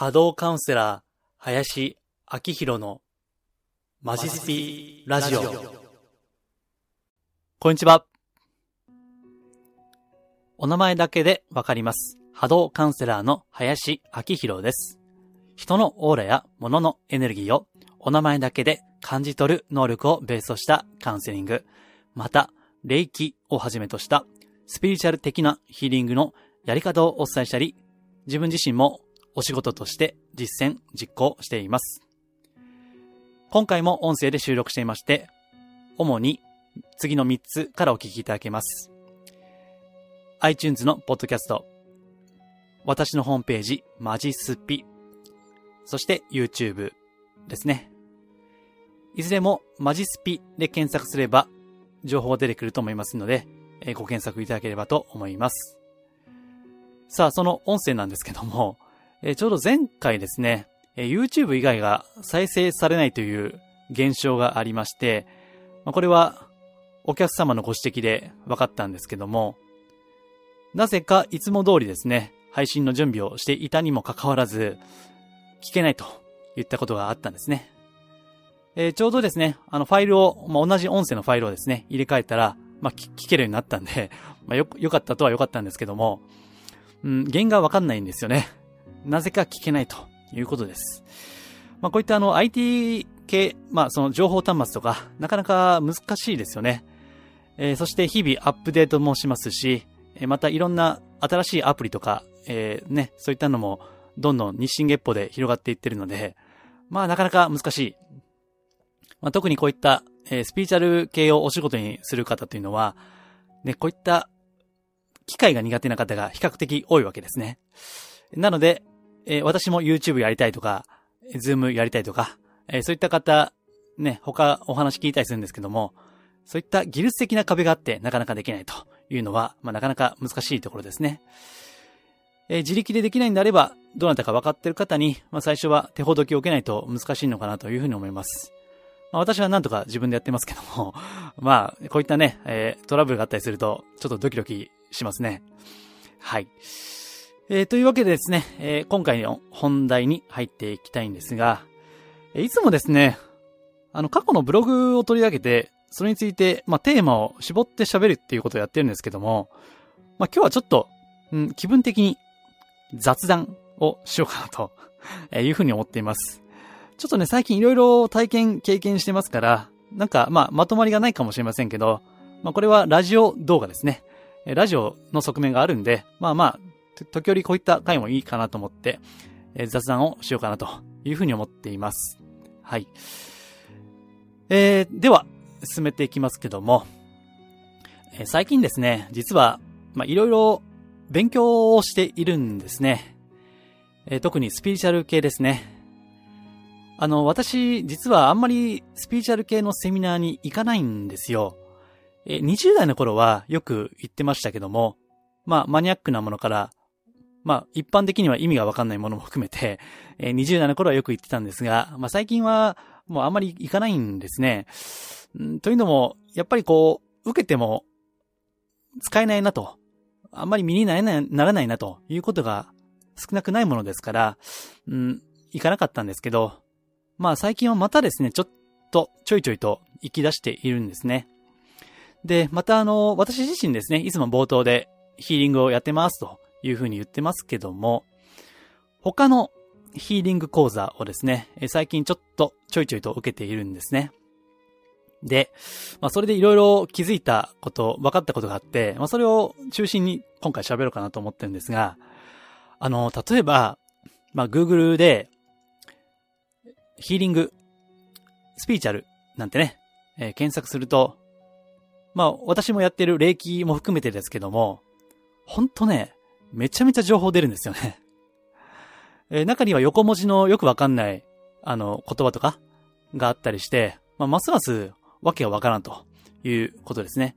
波動カウンセラー、林明宏のマジスピラジオ。こんにちは。お名前だけでわかります。波動カウンセラーの林明宏です。人のオーラや物のエネルギーをお名前だけで感じ取る能力をベースとしたカウンセリング、また、霊気をはじめとしたスピリチュアル的なヒーリングのやり方をお伝えしたり、自分自身もお仕事として実践、実行しています。今回も音声で収録していまして、主に次の3つからお聞きいただけます。iTunes のポッドキャスト、私のホームページ、マジスピ、そして YouTube ですね。いずれもマジスピで検索すれば情報が出てくると思いますので、ご検索いただければと思います。さあ、その音声なんですけども、えちょうど前回ですね、え YouTube 以外が再生されないという現象がありまして、まこれはお客様のご指摘で分かったんですけども、なぜかいつも通りですね、配信の準備をしていたにもかかわらず、聞けないと言ったことがあったんですね。えーちょうどですね、あのファイルを、まあ、同じ音声のファイルをですね、入れ替えたら、まあ、聞けるようになったんで、まあ、よ、よかったとはよかったんですけども、うん、原因がわかんないんですよね。なぜか聞けないということです。まあ、こういったあの IT 系、まあ、その情報端末とか、なかなか難しいですよね。えーそして日々アップデートもしますし、えーまたいろんな新しいアプリとか、えーね、そういったのもどんどん日進月歩で広がっていってるので、まあなかなか難しい。まあ、特にこういった、えースピーチャル系をお仕事にする方というのは、ね、こういった機械が苦手な方が比較的多いわけですね。なので、えー私も YouTube やりたいとか、Zoom やりたいとか、えーそういった方、ね、他お話聞いたりするんですけども、そういった技術的な壁があってなかなかできないというのは、まあ、なかなか難しいところですね。えー自力でできないんであれば、どなたか分かっている方に、まあ、最初は手ほどきを受けないと難しいのかなというふうに思います。まあ、私はなんとか自分でやってますけども、まあ、こういったね、えートラブルがあったりすると、ちょっとドキドキしますね。はい。えーというわけでですね、えー今回の本題に入っていきたいんですが、えーいつもですね、あの、過去のブログを取り上げて、それについて、まあ、テーマを絞って喋るっていうことをやってるんですけども、まあ、今日はちょっと、うん、気分的に雑談をしようかなと、えいうふうに思っています。ちょっとね、最近いろいろ体験、経験してますから、なんか、まあ、まとまりがないかもしれませんけど、まあ、これはラジオ動画ですね。ラジオの側面があるんで、まあまあ、時折こういった回もいいかなと思って、えー雑談をしようかなというふうに思っています。はい。えー、では、進めていきますけども、えー最近ですね、実は、ま、いろいろ勉強をしているんですね。えー特にスピリチュアル系ですね。あの、私、実はあんまりスピリチュアル系のセミナーに行かないんですよ。え20代の頃はよく行ってましたけども、まあ、マニアックなものから、まあ、一般的には意味がわかんないものも含めて、えー20代の頃はよく行ってたんですが、まあ、最近はもうあんまり行かないんですね。というのも、やっぱりこう、受けても使えないなと、あんまり身になれない、ならないなということが少なくないものですから、うん、行かなかったんですけど、まあ最近はまたですね、ちょっとちょいちょいと行き出しているんですね。で、またあの、私自身ですね、いつも冒頭でヒーリングをやってますというふうに言ってますけども、他のヒーリング講座をですね、最近ちょっとちょいちょいと受けているんですね。で、まあそれでいろいろ気づいたこと、分かったことがあって、まあそれを中心に今回喋ろうかなと思ってるんですが、あの、例えば、まあ Google で、ヒーリング、スピーチャルなんてね、えー検索すると、まあ私もやってる霊気も含めてですけども、ほんとね、めちゃめちゃ情報出るんですよね。え中には横文字のよくわかんない、あの、言葉とかがあったりして、まあますますわけがわからんということですね。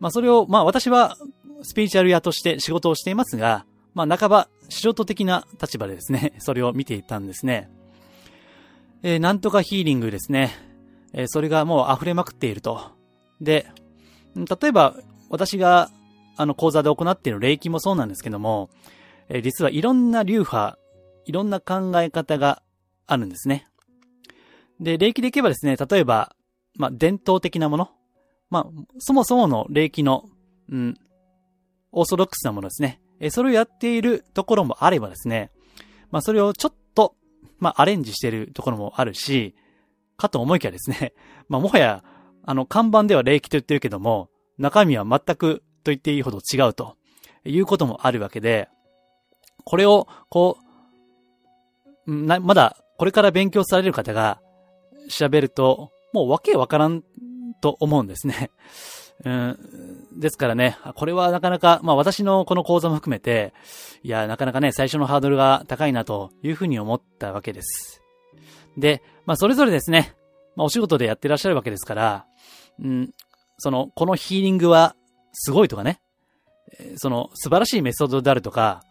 まあそれを、まあ私はスピリチュアル屋として仕事をしていますが、まあ半ば素人的な立場でですね、それを見ていたんですね。えーなんとかヒーリングですね。えーそれがもう溢れまくっていると。で、例えば私があの講座で行っている霊気もそうなんですけども、えー実はいろんな流派いろんな考え方があるんですね。で、霊気でいけばですね、例えば、まあ、伝統的なもの。まあ、そもそもの霊気の、うん、オーソドックスなものですね。えそれをやっているところもあればですね、まあ、それをちょっと、まあ、アレンジしているところもあるし、かと思いきやですね、まあ、もはや、あの、看板では霊気と言ってるけども、中身は全くと言っていいほど違うということもあるわけで、これを、こう、まだ、これから勉強される方が、調べると、もうわけわからんと思うんですね。うん、ですからね、これはなかなか、まあ私のこの講座も含めて、いや、なかなかね、最初のハードルが高いなというふうに思ったわけです。で、まあそれぞれですね、まあお仕事でやってらっしゃるわけですから、うん、その、このヒーリングはすごいとかね、その素晴らしいメソッドであるとか、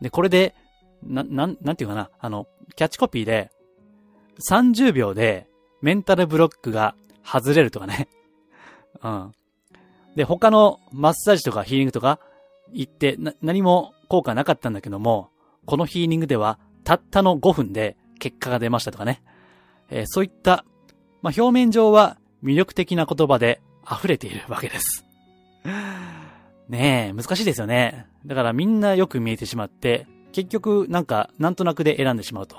で、これで、な、なん、なんていうかな、あの、キャッチコピーで、30秒でメンタルブロックが外れるとかね。うん。で、他のマッサージとかヒーリングとか行ってな、何も効果なかったんだけども、このヒーリングではたったの5分で結果が出ましたとかね。えー、そういった、まあ、表面上は魅力的な言葉で溢れているわけです。ねえ、難しいですよね。だからみんなよく見えてしまって、結局なんかなんとなくで選んでしまうと。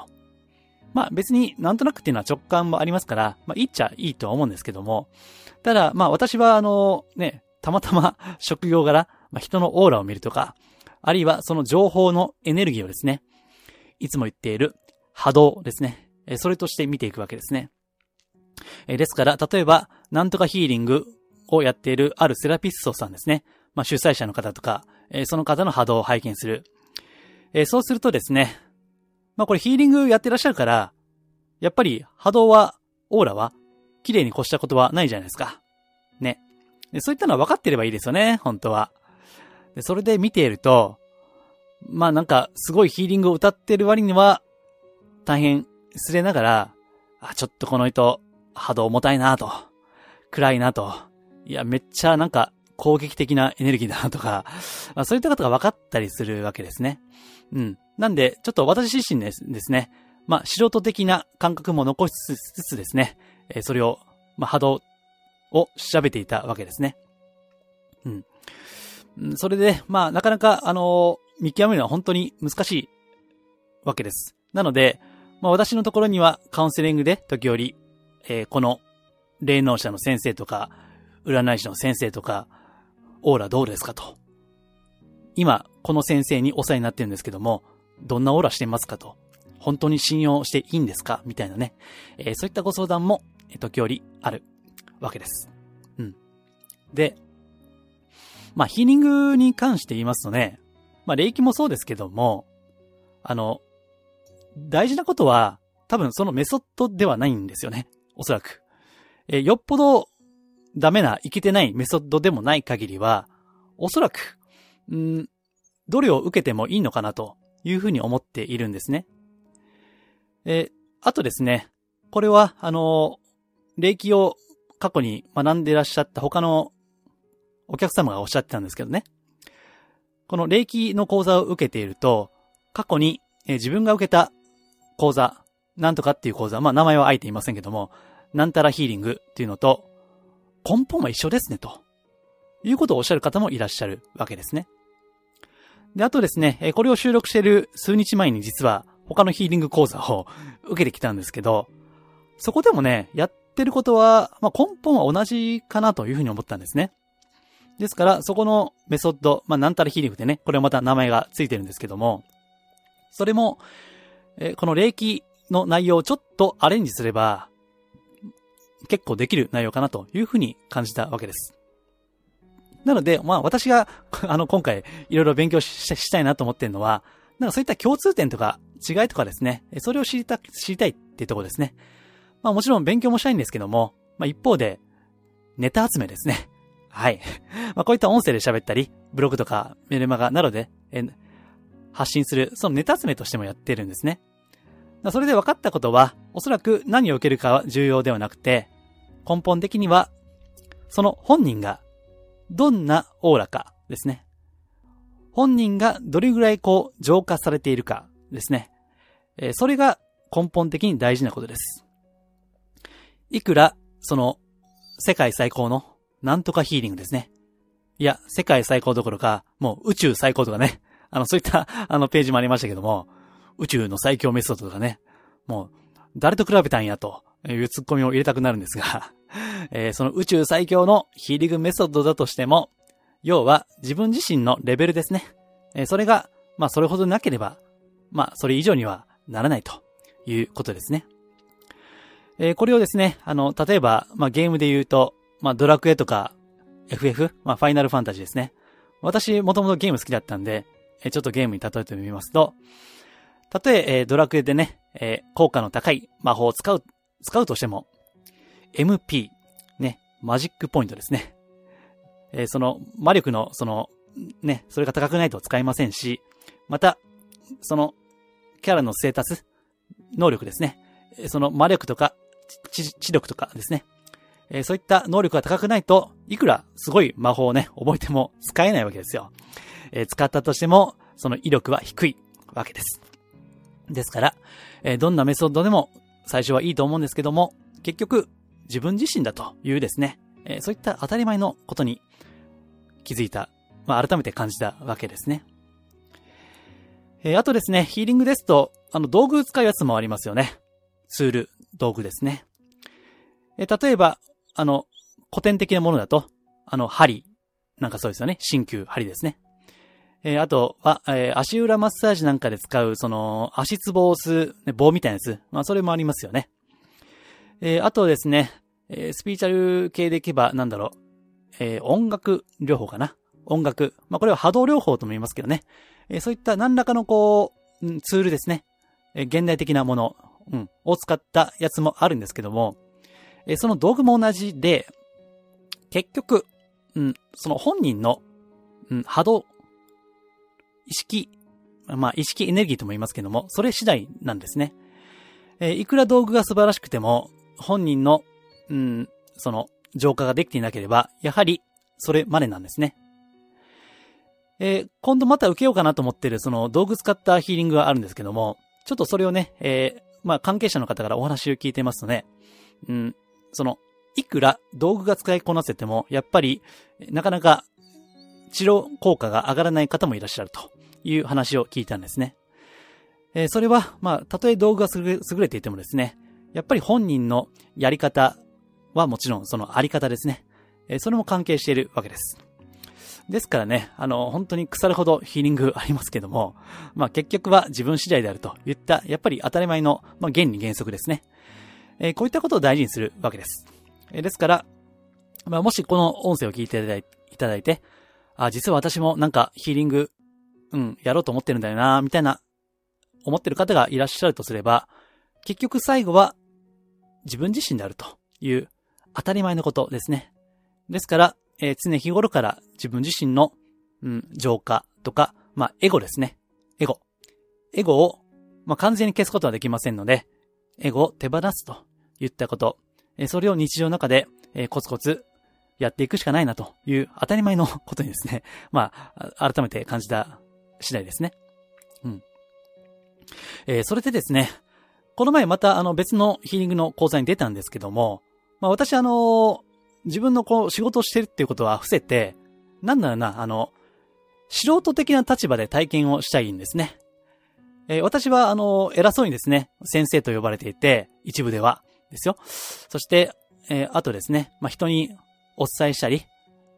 まあ別になんとなくっていうのは直感もありますから、まあいっちゃいいとは思うんですけども、ただまあ私はあのね、たまたま 職業柄、まあ、人のオーラを見るとか、あるいはその情報のエネルギーをですね、いつも言っている波動ですね。それとして見ていくわけですね。ですから、例えば、なんとかヒーリングをやっているあるセラピストさんですね。まあ、主催者の方とか、その方の波動を拝見する。そうするとですね、まあこれヒーリングやってらっしゃるから、やっぱり波動は、オーラは、綺麗に越したことはないじゃないですか。ね。そういったのは分かってればいいですよね、本当は。でそれで見ていると、まあなんか、すごいヒーリングを歌ってる割には、大変失礼ながら、あ、ちょっとこの人、波動重たいなと、暗いなと、いや、めっちゃなんか、攻撃的なエネルギーだなとか、まあ、そういったことが分かったりするわけですね。うん。なんで、ちょっと私自身ですですね、まあ、素人的な感覚も残しつつですね、え、それを、まあ、波動を調べていたわけですね。うん。それで、まあ、なかなか、あのー、見極めるのは本当に難しいわけです。なので、まあ、私のところにはカウンセリングで時折、えー、この霊能者の先生とか、占い師の先生とか、オーラどうですかと。今、この先生にお世話になってるんですけども、どんなオーラしてますかと。本当に信用していいんですか？みたいなね。えー、そういったご相談も、時折あるわけです。うん。で、まあ、ヒーリングに関して言いますとね、まあ、霊気もそうですけども、あの、大事なことは、多分そのメソッドではないんですよね。おそらく。えー、よっぽどダメな、いけてないメソッドでもない限りは、おそらく、んどれを受けてもいいのかなというふうに思っているんですね。え、あとですね、これは、あの、霊気を過去に学んでいらっしゃった他のお客様がおっしゃってたんですけどね。この霊気の講座を受けていると、過去に、え、自分が受けた講座、なんとかっていう講座、まあ名前はあえていませんけども、なんたらヒーリングっていうのと、根本は一緒ですね、ということをおっしゃる方もいらっしゃるわけですね。で、あとですね、これを収録している数日前に実は他のヒーリング講座を受けてきたんですけど、そこでもね、やってることは、まあ、根本は同じかなというふうに思ったんですね。ですから、そこのメソッド、まあ、なんたらヒーリングでね、これはまた名前がついてるんですけども、それも、えこの霊気の内容をちょっとアレンジすれば、結構できる内容かなというふうに感じたわけです。なので、まあ私が、あの、今回いろいろ勉強したいなと思ってるのは、なんかそういった共通点とか違いとかですね、それを知りた、知りたいっていうところですね。まあもちろん勉強もしたいんですけども、まあ一方で、ネタ集めですね。はい。まあこういった音声で喋ったり、ブログとかメルマガなどで、え発信する、そのネタ集めとしてもやってるんですね。それで分かったことは、おそらく何を受けるかは重要ではなくて、根本的には、その本人がどんなオーラかですね。本人がどれぐらいこう浄化されているかですね。それが根本的に大事なことです。いくら、その、世界最高の、なんとかヒーリングですね。いや、世界最高どころか、もう宇宙最高とかね。あの、そういったあのページもありましたけども、宇宙の最強メソッドとかね。もう、誰と比べたんやというツッコミを入れたくなるんですが えー、その宇宙最強のヒーリングメソッドだとしても、要は自分自身のレベルですね。えー、それが、まあそれほどなければ、まあそれ以上にはならないということですね。えー、これをですね、あの、例えば、まあゲームで言うと、まあドラクエとか FF、まあファイナルファンタジーですね。私もともとゲーム好きだったんで、えちょっとゲームに例えてみますと、たとええー、ドラクエでね、えー、効果の高い魔法を使う、使うとしても、MP、ね、マジックポイントですね。えー、その、魔力の、その、ね、それが高くないと使えませんし、また、その、キャラのステータス、能力ですね。その魔力とか、知力とかですね。えー、そういった能力が高くないと、いくらすごい魔法をね、覚えても使えないわけですよ。えー、使ったとしても、その威力は低いわけです。ですから、えー、どんなメソッドでも最初はいいと思うんですけども、結局自分自身だというですね、えー、そういった当たり前のことに気づいた、まあ、改めて感じたわけですね。えー、あとですね、ヒーリングですと、あの、道具使うやつもありますよね。ツール、道具ですね。えー、例えば、あの、古典的なものだと、あの、針、なんかそうですよね。鍼灸、針ですね。えー、あとは、えー、足裏マッサージなんかで使う、その、足つぼを押す、ね、棒みたいなやつ。まあ、それもありますよね。えー、あとですね、えー、スピーチャル系でいけば、なんだろう、えー、音楽療法かな。音楽。まあ、これは波動療法とも言いますけどね。えー、そういった何らかのこう、ツールですね。えー、現代的なもの、うん、を使ったやつもあるんですけども、えー、その道具も同じで、結局、うん、その本人の、うん、波動、意識、まあ、意識エネルギーとも言いますけども、それ次第なんですね。えー、いくら道具が素晴らしくても、本人の、うん、その、浄化ができていなければ、やはり、それまでなんですね。えー、今度また受けようかなと思ってる、その、道具使ったヒーリングがあるんですけども、ちょっとそれをね、えー、まあ、関係者の方からお話を聞いていますとね、うん、その、いくら道具が使いこなせても、やっぱり、なかなか治療効果が上がらない方もいらっしゃるという話を聞いたんですね。えー、それは、まあ、たとえ道具が優れていてもですね、やっぱり本人のやり方はもちろんそのあり方ですね。えー、それも関係しているわけです。ですからね、あの、本当に腐るほどヒーリングありますけども、まあ結局は自分次第であるといった、やっぱり当たり前の、まあ原理原則ですね。えー、こういったことを大事にするわけです。えー、ですから、まあもしこの音声を聞いていただいて、あ、実は私もなんかヒーリング、うん、やろうと思ってるんだよな、みたいな、思ってる方がいらっしゃるとすれば、結局最後は自分自身であるという当たり前のことですね。ですから、えー、常日頃から自分自身の、うん、浄化とか、まあ、エゴですね。エゴ。エゴを、まあ、完全に消すことはできませんので、エゴを手放すと言ったこと、えー、それを日常の中で、えー、コツコツやっていくしかないなという当たり前のことにですね、まあ、改めて感じた次第ですね。うん。えー、それでですね、この前またあの別のヒーリングの講座に出たんですけども、まあ私あの、自分のこう仕事をしてるっていうことは伏せて、なんだろうな、あの、素人的な立場で体験をしたいんですね。えー、私はあの、偉そうにですね、先生と呼ばれていて、一部では、ですよ。そして、えー、あとですね、まあ人にお伝えしたり、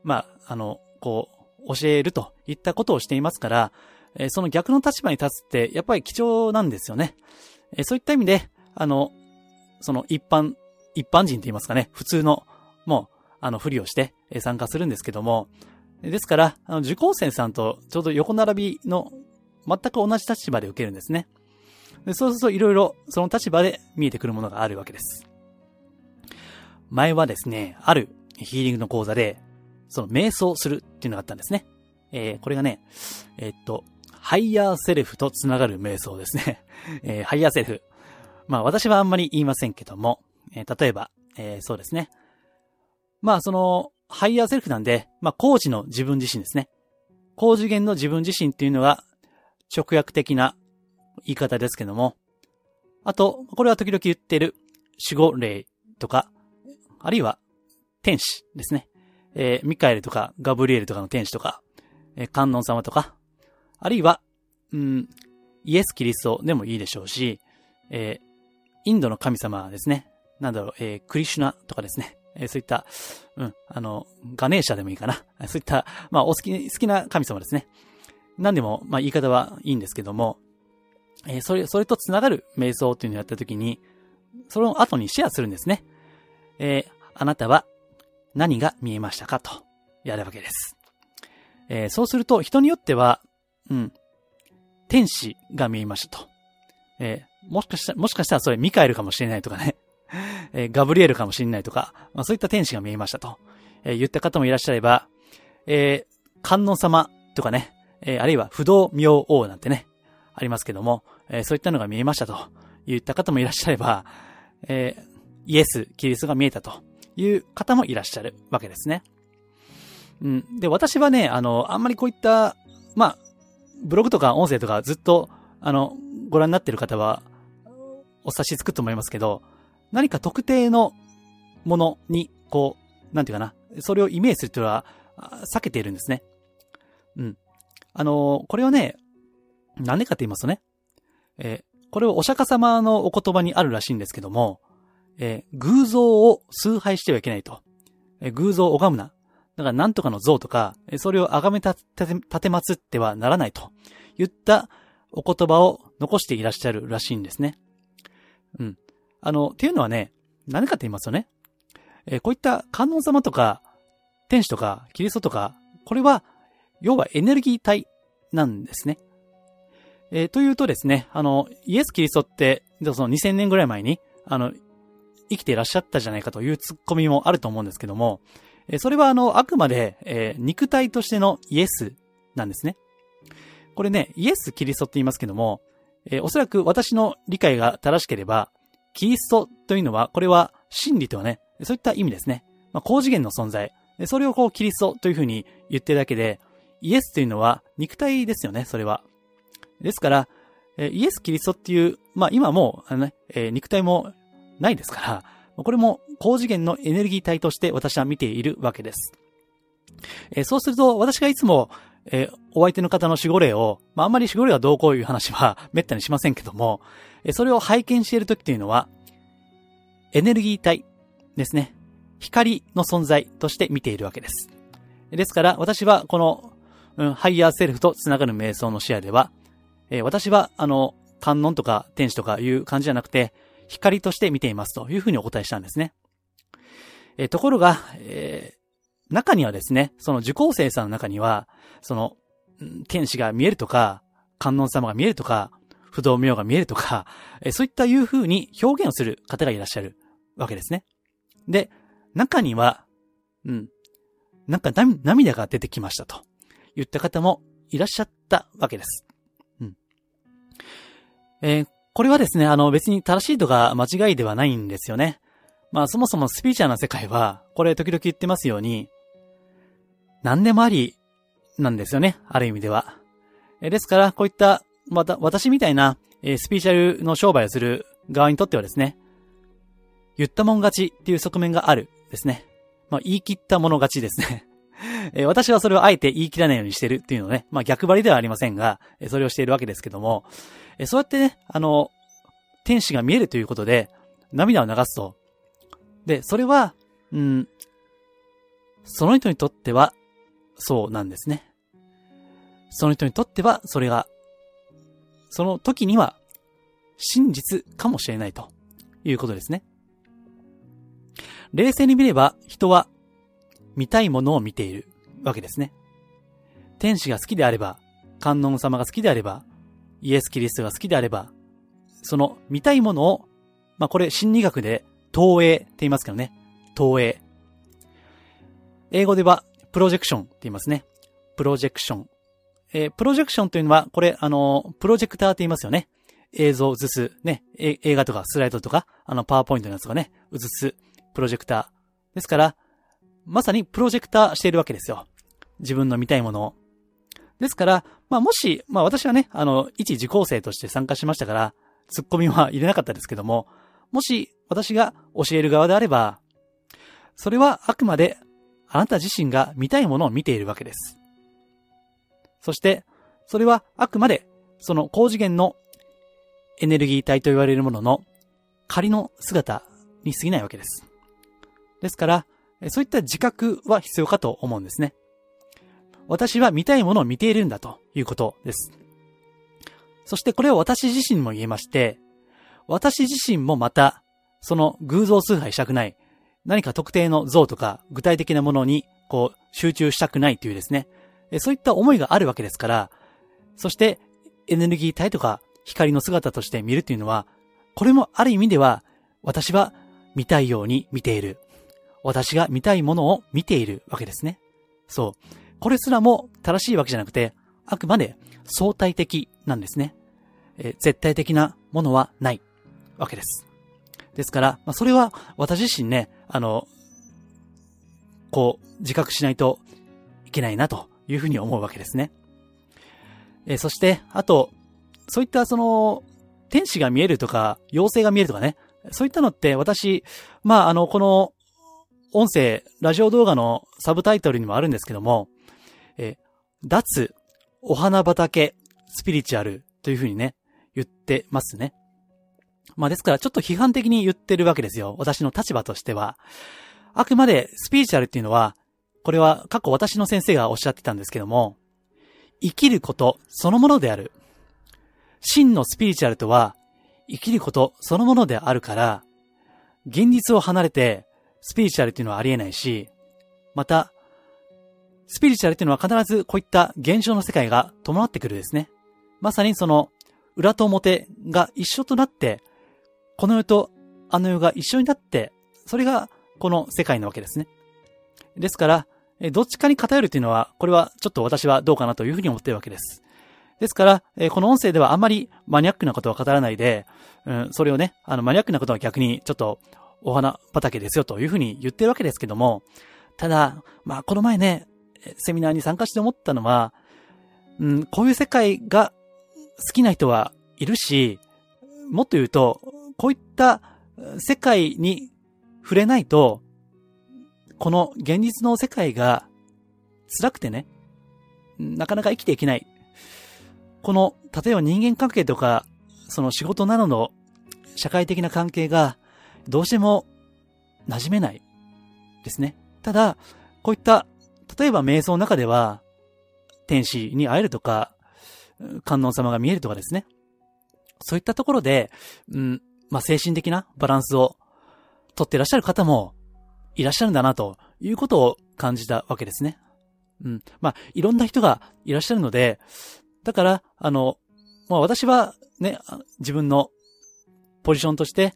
まあ、あの、こう、教えるといったことをしていますから、え、その逆の立場に立つって、やっぱり貴重なんですよね。え、そういった意味で、あの、その一般、一般人って言いますかね、普通の、もう、あの、ふりをして参加するんですけども、ですから、あの、受講生さんとちょうど横並びの全く同じ立場で受けるんですね。でそうするといろいろその立場で見えてくるものがあるわけです。前はですね、あるヒーリングの講座で、その瞑想するっていうのがあったんですね。えー、これがね、えー、っと、ハイヤーセルフとつながる瞑想ですね。えー、ハイヤーセルフ。まあ私はあんまり言いませんけども、えー、例えば、えー、そうですね。まあその、ハイヤーセルフなんで、まあ高次の自分自身ですね。高次元の自分自身っていうのが直訳的な言い方ですけども、あと、これは時々言ってる守護霊とか、あるいは天使ですね。えー、ミカエルとかガブリエルとかの天使とか、えー、観音様とか、あるいは、うん、イエス・キリストでもいいでしょうし、えー、インドの神様ですね。なんだろう、えー、クリシュナとかですね。えー、そういった、うん、あの、ガネーシャでもいいかな。そういった、まあ、お好き、好きな神様ですね。何でも、まあ、言い方はいいんですけども、えー、それ、それと繋がる瞑想っていうのをやったときに、その後にシェアするんですね。えー、あなたは何が見えましたかと、やるわけです。えー、そうすると、人によっては、うん、天使が見えましたと。えー、もしかしたら、もしかしたらそれミカエルかもしれないとかね。えー、ガブリエルかもしれないとか、まあ、そういった天使が見えましたと。え、言った方もいらっしゃれば、えー、観音様とかね、え、あるいは不動明王なんてね、ありますけども、え、そういったのが見えましたと言った方もいらっしゃれば、え、イエス、キリストが見えたという方もいらっしゃるわけですね。うん。で、私はね、あの、あんまりこういった、まあ、ブログとか音声とかずっと、あの、ご覧になってる方は、お察しつくと思いますけど、何か特定のものに、こう、なんていうかな、それをイメージするというのは、避けているんですね。うん。あの、これはね、なんでかって言いますとね、え、これをお釈迦様のお言葉にあるらしいんですけども、えー、偶像を崇拝してはいけないと。えー、偶像を拝むな。だからなんとかの像とか、それを崇めたて、立て祀ってはならないと言ったお言葉を残していらっしゃるらしいんですね。うん。あの、っていうのはね、何かって言いますとね、えー、こういった観音様とか、天使とか、キリストとか、これは、要はエネルギー体なんですね。えー、というとですね、あの、イエス・キリストって、その2000年ぐらい前に、あの、生きていらっしゃったじゃないかというツッコミもあると思うんですけども、えそれはあの、あくまで、えー、肉体としてのイエスなんですね。これね、イエス・キリストって言いますけども、えー、おそらく私の理解が正しければ、キリストというのは、これは真理とはね、そういった意味ですね。まあ、高次元の存在。それをこう、キリストというふうに言ってるだけで、イエスというのは肉体ですよね、それは。ですから、えイエス・キリストっていう、まあ今も、あのね、えー、肉体もないですから、これも高次元のエネルギー体として私は見ているわけです。えー、そうすると、私がいつも、えー、お相手の方の守護霊を、まあ、あんまり守護霊はどうこういう話は 滅多にしませんけども、えー、それを拝見している時っていうのは、エネルギー体ですね。光の存在として見ているわけです。ですから、私はこの、うん、ハイヤーセルフと繋がる瞑想の視野では、えー、私は、あの、観音とか天使とかいう感じじゃなくて、光として見ていますというふうにお答えしたんですね。えー、ところが、えー、中にはですね、その受講生さんの中には、その、天使が見えるとか、観音様が見えるとか、不動明が見えるとか、えー、そういったいう風に表現をする方がいらっしゃるわけですね。で、中には、うん、なんか涙が出てきましたと言った方もいらっしゃったわけです。うん。えー、これはですね、あの別に正しいとか間違いではないんですよね。まあそもそもスピーチャーな世界は、これ時々言ってますように、何でもありなんですよね、ある意味では。えですから、こういった、また、私みたいな、えスピーチャルの商売をする側にとってはですね、言ったもん勝ちっていう側面があるですね。まあ、言い切ったもの勝ちですね。え私はそれをあえて言い切らないようにしてるっていうのね、まあ逆張りではありませんが、それをしているわけですけども、えそうやってね、あの、天使が見えるということで、涙を流すと、で、それは、うん、その人にとっては、そうなんですね。その人にとっては、それが、その時には、真実かもしれないということですね。冷静に見れば、人は、見たいものを見ているわけですね。天使が好きであれば、観音様が好きであれば、イエス・キリストが好きであれば、その見たいものを、まあ、これ心理学で投影って言いますけどね。投影。英語では、プロジェクションって言いますね。プロジェクション。えー、プロジェクションというのは、これ、あの、プロジェクターって言いますよね。映像を映す、ね、映画とかスライドとか、あの、パワーポイントのやつがね、映す、プロジェクター。ですから、まさにプロジェクターしているわけですよ。自分の見たいものを。ですから、まあもし、まあ私はね、あの、一受講生として参加しましたから、ツッコミは入れなかったですけども、もし私が教える側であれば、それはあくまであなた自身が見たいものを見ているわけです。そして、それはあくまでその高次元のエネルギー体と言われるものの仮の姿に過ぎないわけです。ですから、そういった自覚は必要かと思うんですね。私は見たいものを見ているんだということです。そしてこれを私自身も言えまして、私自身もまた、その偶像崇拝したくない、何か特定の像とか具体的なものにこう集中したくないというですね、そういった思いがあるわけですから、そしてエネルギー体とか光の姿として見るというのは、これもある意味では私は見たいように見ている。私が見たいものを見ているわけですね。そう。これすらも正しいわけじゃなくて、あくまで相対的なんですね。え絶対的なものはないわけです。ですから、まあ、それは私自身ね、あの、こう、自覚しないといけないなというふうに思うわけですね。えそして、あと、そういったその、天使が見えるとか、妖精が見えるとかね、そういったのって私、まあ、あの、この、音声、ラジオ動画のサブタイトルにもあるんですけども、え脱、お花畑、スピリチュアルというふうにね、言ってますね。まあですからちょっと批判的に言ってるわけですよ。私の立場としては。あくまでスピリチュアルっていうのは、これは過去私の先生がおっしゃってたんですけども、生きることそのものである。真のスピリチュアルとは、生きることそのものであるから、現実を離れて、スピリチュアルっていうのはありえないし、また、スピリチュアルっていうのは必ずこういった現象の世界が伴ってくるですね。まさにその、裏と表が一緒となって、この世とあの世が一緒になって、それがこの世界なわけですね。ですから、どっちかに偏るっていうのは、これはちょっと私はどうかなというふうに思っているわけです。ですから、この音声ではあんまりマニアックなことは語らないで、うん、それをね、あの、マニアックなことは逆にちょっとお花畑ですよというふうに言ってるわけですけども、ただ、まあ、この前ね、セミナーに参加して思ったのは、うん、こういう世界が好きな人はいるし、もっと言うと、こういった世界に触れないと、この現実の世界が辛くてね、なかなか生きていけない。この、例えば人間関係とか、その仕事などの社会的な関係がどうしても馴染めないですね。ただ、こういった、例えば瞑想の中では、天使に会えるとか、観音様が見えるとかですね。そういったところで、うん、まあ、精神的なバランスをとっていらっしゃる方もいらっしゃるんだなということを感じたわけですね。うん。まあ、いろんな人がいらっしゃるので、だから、あの、まあ私はね、自分のポジションとして、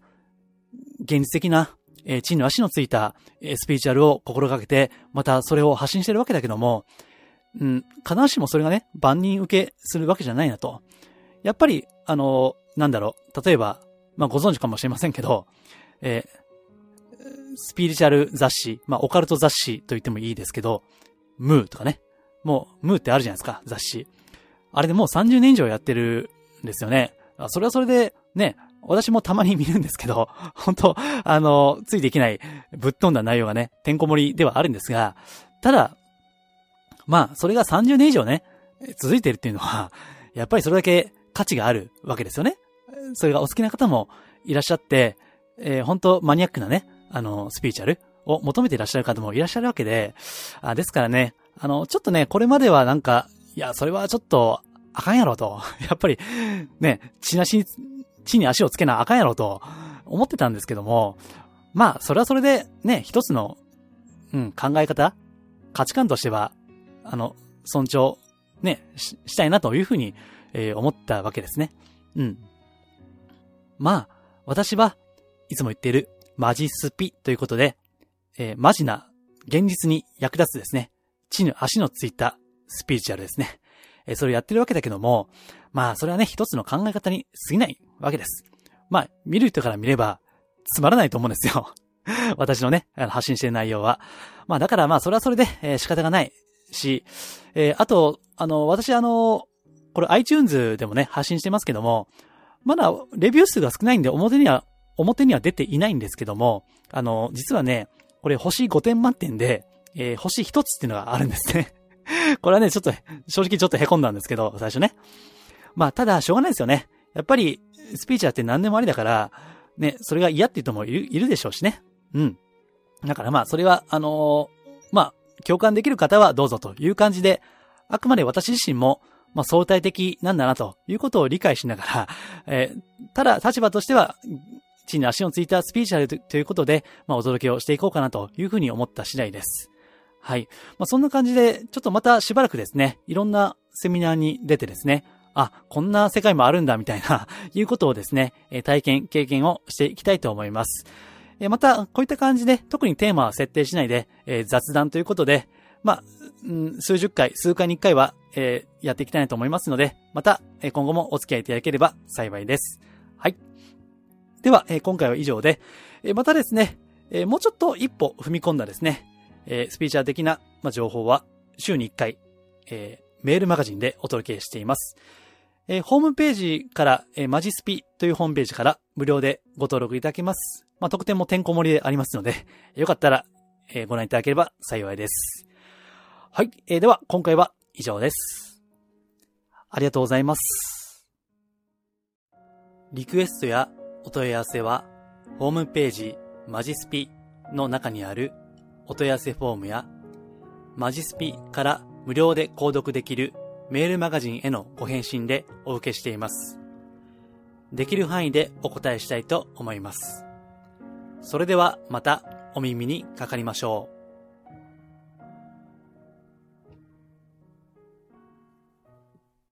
現実的な、えー、地の足のついた、えー、スピーチュアルを心がけて、またそれを発信してるわけだけども、うん、必ずしもそれがね、万人受けするわけじゃないなと。やっぱり、あの、なんだろう、例えば、まあご存知かもしれませんけど、えー、スピリチュアル雑誌、まあオカルト雑誌と言ってもいいですけど、ムーとかね。もう、ムーってあるじゃないですか、雑誌。あれでもう30年以上やってるんですよね。それはそれで、ね、私もたまに見るんですけど、本当あの、ついていけない、ぶっ飛んだ内容がね、てんこ盛りではあるんですが、ただ、まあ、それが30年以上ね、続いてるっていうのは、やっぱりそれだけ価値があるわけですよね。それがお好きな方もいらっしゃって、えー、本当マニアックなね、あの、スピーチャルを求めていらっしゃる方もいらっしゃるわけで、あですからね、あの、ちょっとね、これまではなんか、いや、それはちょっと、あかんやろと。やっぱり、ね、血なし、地に足をつけなあかんやろと思ってたんですけども、まあ、それはそれでね、一つの、うん、考え方価値観としては、あの、尊重、ね、ししたいなというふうに、えー、思ったわけですね。うん。まあ、私はいつも言っているマジスピということで、えー、マジな現実に役立つですね、地の足のついたスピリチュアルですね。え、それをやってるわけだけども、まあ、それはね、一つの考え方に過ぎないわけです。まあ、見る人から見れば、つまらないと思うんですよ。私のね、発信してる内容は。まあ、だからまあ、それはそれで、え、仕方がないし、えー、あと、あの、私あの、これ iTunes でもね、発信してますけども、まだレビュー数が少ないんで表には、表には出ていないんですけども、あの、実はね、これ星5点満点で、えー、星1つっていうのがあるんですね。これはね、ちょっと、正直ちょっと凹んだんですけど、最初ね。まあ、ただ、しょうがないですよね。やっぱり、スピーチだって何でもありだから、ね、それが嫌って人もいる、いるでしょうしね。うん。だからまあ、それは、あのー、まあ、共感できる方はどうぞという感じで、あくまで私自身も、まあ、相対的なんだなということを理解しながら、えー、ただ立場としては、地に足をついたスピーチュアルということで、まあ、お届けをしていこうかなというふうに思った次第です。はい。まあ、そんな感じで、ちょっとまたしばらくですね、いろんなセミナーに出てですね、あ、こんな世界もあるんだ、みたいな いうことをですね、体験、経験をしていきたいと思います。また、こういった感じで、特にテーマは設定しないで、え雑談ということで、まあ、数十回、数回に一回は、えー、やっていきたいなと思いますので、また、え今後もお付き合いいただければ幸いです。はい。では、え今回は以上で、えまたですね、えもうちょっと一歩踏み込んだですね、えスピーチャー的な、ま情報は、週に一回、えメールマガジンでお届けしています。えホームページから、えマジスピというホームページから無料でご登録いただけます。まあ、特典もてんこ盛りでありますので、よかったら、えご覧いただければ幸いです。はい。えー、では、今回は以上です。ありがとうございます。リクエストやお問い合わせは、ホームページマジスピの中にあるお問い合わせフォームや、マジスピから無料で購読できるメールマガジンへのご返信でお受けしています。できる範囲でお答えしたいと思います。それではまたお耳にかかりましょう。